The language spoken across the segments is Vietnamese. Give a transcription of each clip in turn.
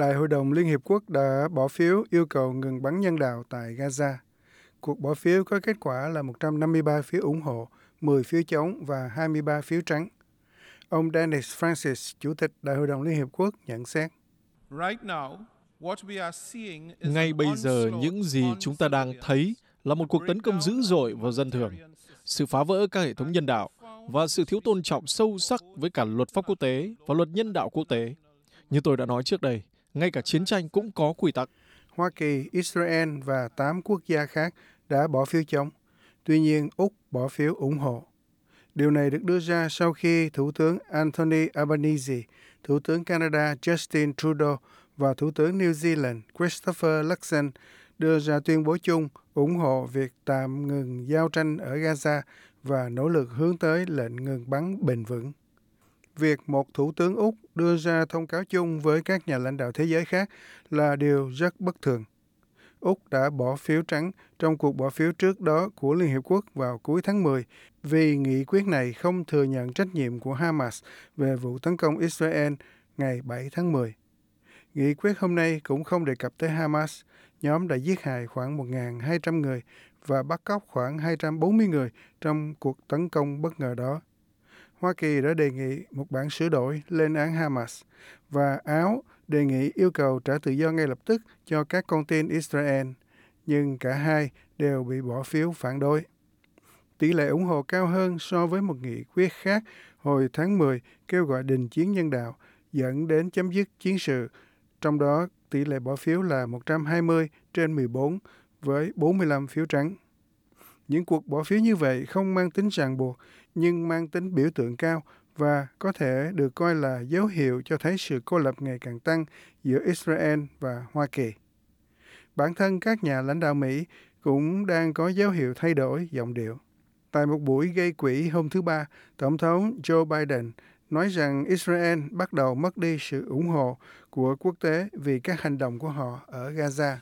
Đại hội đồng Liên Hiệp Quốc đã bỏ phiếu yêu cầu ngừng bắn nhân đạo tại Gaza. Cuộc bỏ phiếu có kết quả là 153 phiếu ủng hộ, 10 phiếu chống và 23 phiếu trắng. Ông Dennis Francis, Chủ tịch Đại hội đồng Liên Hiệp Quốc nhận xét. Ngay bây giờ, những gì chúng ta đang thấy là một cuộc tấn công dữ dội vào dân thường, sự phá vỡ các hệ thống nhân đạo và sự thiếu tôn trọng sâu sắc với cả luật pháp quốc tế và luật nhân đạo quốc tế. Như tôi đã nói trước đây, ngay cả chiến tranh cũng có quy tắc. Hoa Kỳ, Israel và 8 quốc gia khác đã bỏ phiếu chống. Tuy nhiên, Úc bỏ phiếu ủng hộ. Điều này được đưa ra sau khi Thủ tướng Anthony Albanese, Thủ tướng Canada Justin Trudeau và Thủ tướng New Zealand Christopher Luxon đưa ra tuyên bố chung ủng hộ việc tạm ngừng giao tranh ở Gaza và nỗ lực hướng tới lệnh ngừng bắn bền vững. Việc một thủ tướng Úc đưa ra thông cáo chung với các nhà lãnh đạo thế giới khác là điều rất bất thường. Úc đã bỏ phiếu trắng trong cuộc bỏ phiếu trước đó của Liên Hiệp Quốc vào cuối tháng 10 vì nghị quyết này không thừa nhận trách nhiệm của Hamas về vụ tấn công Israel ngày 7 tháng 10. Nghị quyết hôm nay cũng không đề cập tới Hamas, nhóm đã giết hại khoảng 1.200 người và bắt cóc khoảng 240 người trong cuộc tấn công bất ngờ đó. Hoa Kỳ đã đề nghị một bản sửa đổi lên án Hamas và Áo đề nghị yêu cầu trả tự do ngay lập tức cho các con tin Israel, nhưng cả hai đều bị bỏ phiếu phản đối. Tỷ lệ ủng hộ cao hơn so với một nghị quyết khác hồi tháng 10 kêu gọi đình chiến nhân đạo dẫn đến chấm dứt chiến sự, trong đó tỷ lệ bỏ phiếu là 120 trên 14 với 45 phiếu trắng. Những cuộc bỏ phiếu như vậy không mang tính ràng buộc, nhưng mang tính biểu tượng cao và có thể được coi là dấu hiệu cho thấy sự cô lập ngày càng tăng giữa Israel và Hoa Kỳ. Bản thân các nhà lãnh đạo Mỹ cũng đang có dấu hiệu thay đổi giọng điệu. Tại một buổi gây quỹ hôm thứ Ba, Tổng thống Joe Biden nói rằng Israel bắt đầu mất đi sự ủng hộ của quốc tế vì các hành động của họ ở Gaza.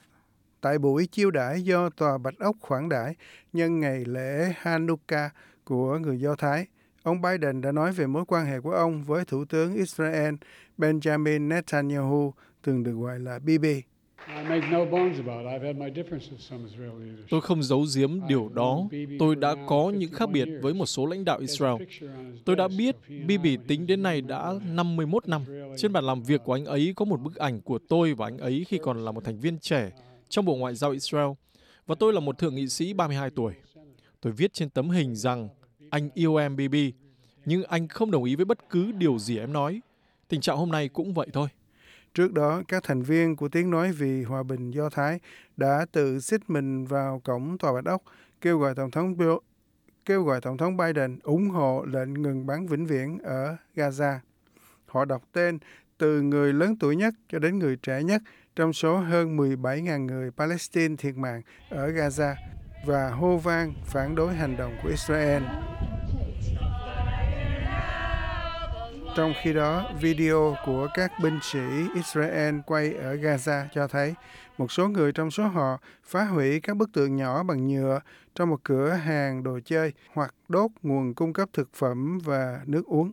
Tại buổi chiêu đãi do Tòa Bạch Ốc khoản đãi nhân ngày lễ Hanukkah của người Do Thái, ông Biden đã nói về mối quan hệ của ông với Thủ tướng Israel Benjamin Netanyahu, thường được gọi là Bibi. Tôi không giấu giếm điều đó. Tôi đã có những khác biệt với một số lãnh đạo Israel. Tôi đã biết Bibi tính đến nay đã 51 năm. Trên bàn làm việc của anh ấy có một bức ảnh của tôi và anh ấy khi còn là một thành viên trẻ trong Bộ Ngoại giao Israel. Và tôi là một thượng nghị sĩ 32 tuổi. Tôi viết trên tấm hình rằng anh yêu em Bibi, nhưng anh không đồng ý với bất cứ điều gì em nói. Tình trạng hôm nay cũng vậy thôi. Trước đó, các thành viên của Tiếng Nói vì Hòa bình Do Thái đã tự xích mình vào cổng Tòa Bạch Ốc, kêu gọi Tổng thống Bill, kêu gọi Tổng thống Biden ủng hộ lệnh ngừng bắn vĩnh viễn ở Gaza. Họ đọc tên từ người lớn tuổi nhất cho đến người trẻ nhất trong số hơn 17.000 người Palestine thiệt mạng ở Gaza và hô vang phản đối hành động của Israel. Trong khi đó, video của các binh sĩ Israel quay ở Gaza cho thấy một số người trong số họ phá hủy các bức tượng nhỏ bằng nhựa trong một cửa hàng đồ chơi hoặc đốt nguồn cung cấp thực phẩm và nước uống.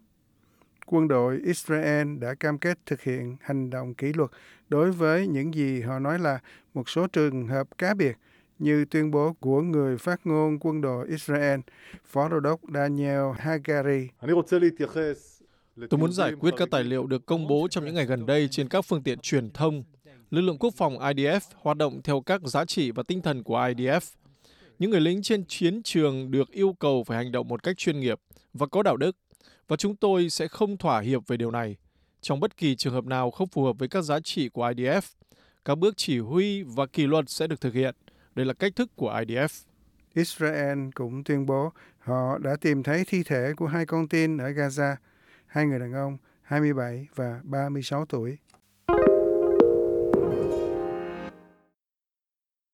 Quân đội Israel đã cam kết thực hiện hành động kỷ luật đối với những gì họ nói là một số trường hợp cá biệt như tuyên bố của người phát ngôn quân đội Israel, Phó Đô đốc Daniel Hagari. Tôi muốn giải quyết các tài liệu được công bố trong những ngày gần đây trên các phương tiện truyền thông. Lực lượng quốc phòng IDF hoạt động theo các giá trị và tinh thần của IDF. Những người lính trên chiến trường được yêu cầu phải hành động một cách chuyên nghiệp và có đạo đức, và chúng tôi sẽ không thỏa hiệp về điều này. Trong bất kỳ trường hợp nào không phù hợp với các giá trị của IDF, các bước chỉ huy và kỷ luật sẽ được thực hiện. Đây là cách thức của IDF. Israel cũng tuyên bố họ đã tìm thấy thi thể của hai con tin ở Gaza, hai người đàn ông 27 và 36 tuổi.